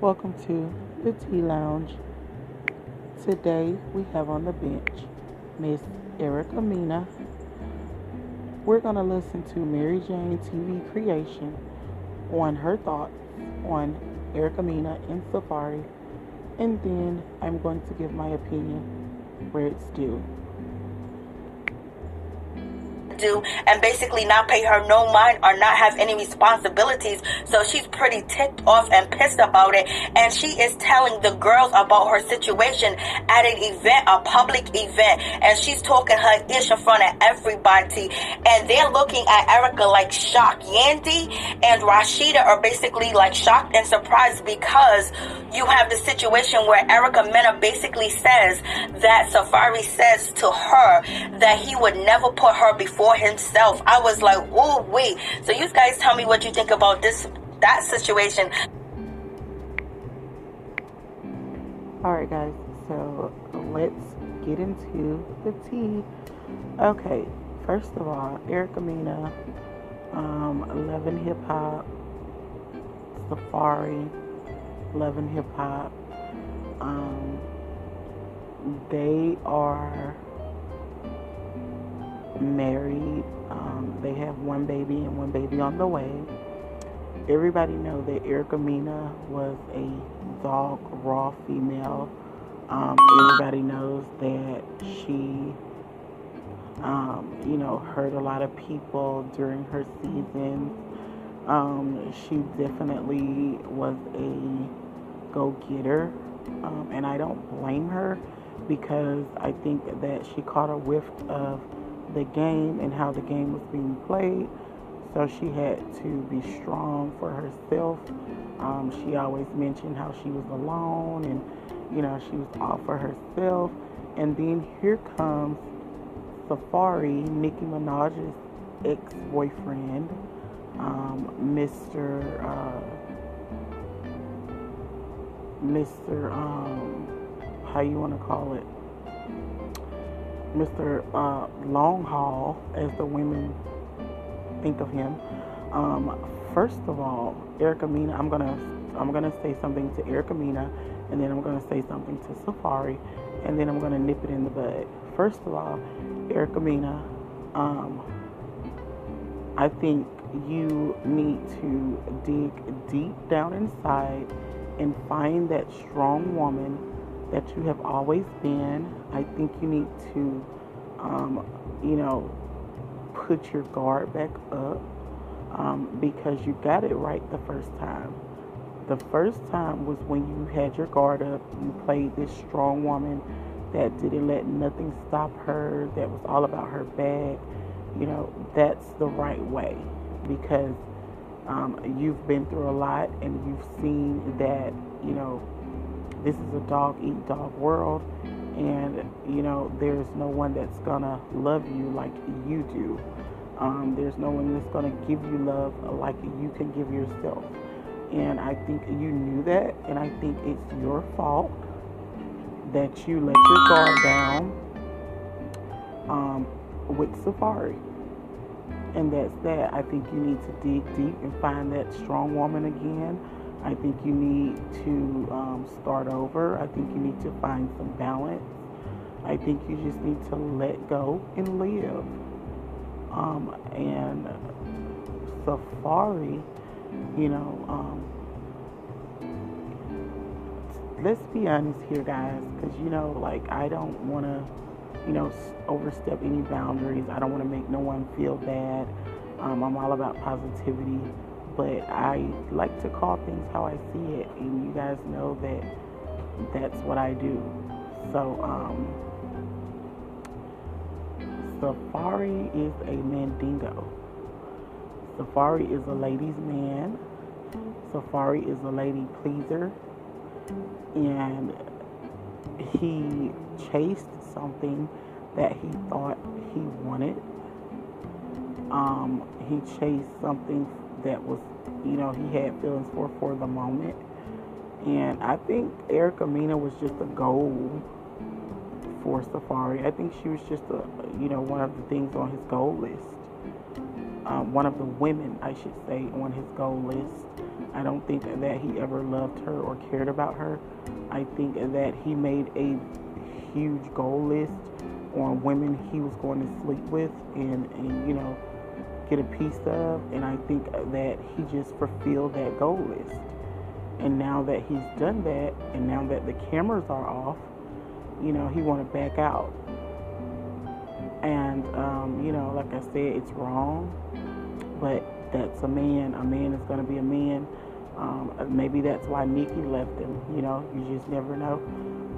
Welcome to the Tea Lounge. Today we have on the bench Miss Erica Mena. We're going to listen to Mary Jane TV creation on her thoughts on Erica Mena in Safaree, and then I'm going to give my opinion where it's due do and basically not pay her no mind or not have any responsibilities. So she's pretty ticked off and pissed about it. And she is telling the girls about her situation at an event, a public event. And she's talking her ish in front of everybody. And they're looking at Erica like shocked. Yandy and Rashida are basically like shocked and surprised because you have the situation where Erica Mena basically says that Safaree says to her that he would never put her before himself. I was like, oh wait. So you guys tell me what you think about this that situation. Alright guys, so let's get into the tea. Okay, first of all, Erica Mena, um, Love and Hip Hop, Safaree, Love and Hip Hop. Um, they are married. Um, they have one baby and one baby on the way. Everybody know that Erica Mena was a dog raw female. Um, everybody knows that she, um, you know, hurt a lot of people during her seasons. Um, she definitely was a go-getter, um, and I don't blame her because I think that she caught a whiff of the game and how the game was being played. So she had to be strong for herself. Um, she always mentioned how she was alone and, you know, she was all for herself. And then here comes Safaree, Nicki Minaj's ex boyfriend, um, Mr. Uh, Mr. Um, how you want to call it? Mr. Uh, Long Haul, as the women think of him. Um, first of all, Erica Mena, I'm gonna I'm gonna say something to Erica Mena, and then I'm gonna say something to Safaree, and then I'm gonna nip it in the bud. First of all, Erica Mena, um, I think you need to dig deep down inside and find that strong woman that you have always been. I think you need to, um, you know, put your guard back up um, because you got it right the first time. The first time was when you had your guard up, you played this strong woman that didn't let nothing stop her, that was all about her bag. You know, that's the right way because um, you've been through a lot and you've seen that, you know, this is a dog eat dog world and you know there's no one that's gonna love you like you do um, there's no one that's gonna give you love like you can give yourself And I think you knew that, and I think it's your fault that you let your guard down um, with Safaree And that's that. I think you need to dig deep and find that strong woman again. I think you need to um, start over. I think you need to find some balance. I think you just need to let go and live. Um, and Safaree, you know, um, let's be honest here, guys, because you know, like, I don't want to, you know, overstep any boundaries. I don't want to make no one feel bad. Um, I'm all about positivity, but I like to call things how I see it, and you guys know that that's what I do. So, um, Safaree is a mandingo. Safaree is a ladies' man. Safaree is a lady pleaser and he chased something that he thought he wanted. Um, he chased something that was, you know, he had feelings for for the moment. And I think Erica Mena was just a goal for Safaree. I think she was just a, you know, one of the things on his goal list. Um, one of the women, I should say, on his goal list. I don't think that he ever loved her or cared about her. I think that he made a huge goal list on women he was going to sleep with and, and you know, get a piece of. And I think that he just fulfilled that goal list. And now that he's done that, and now that the cameras are off, you know, he want to back out. And, um, you know, like I said, it's wrong, but that's a man. A man is going to be a man. Um, maybe that's why Nicki left him. You know, you just never know.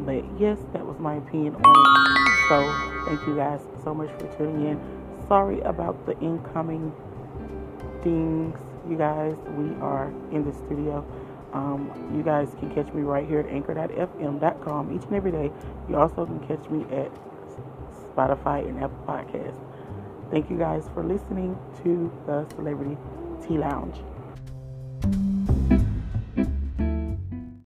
But yes, that was my opinion on it. So thank you guys so much for tuning in. Sorry about the incoming things, you guys. We are in the studio. Um, you guys can catch me right here at anchor.fm.com each and every day. You also can catch me at Spotify and Apple Podcasts. Thank you guys for listening to the Celebrity Tea Lounge.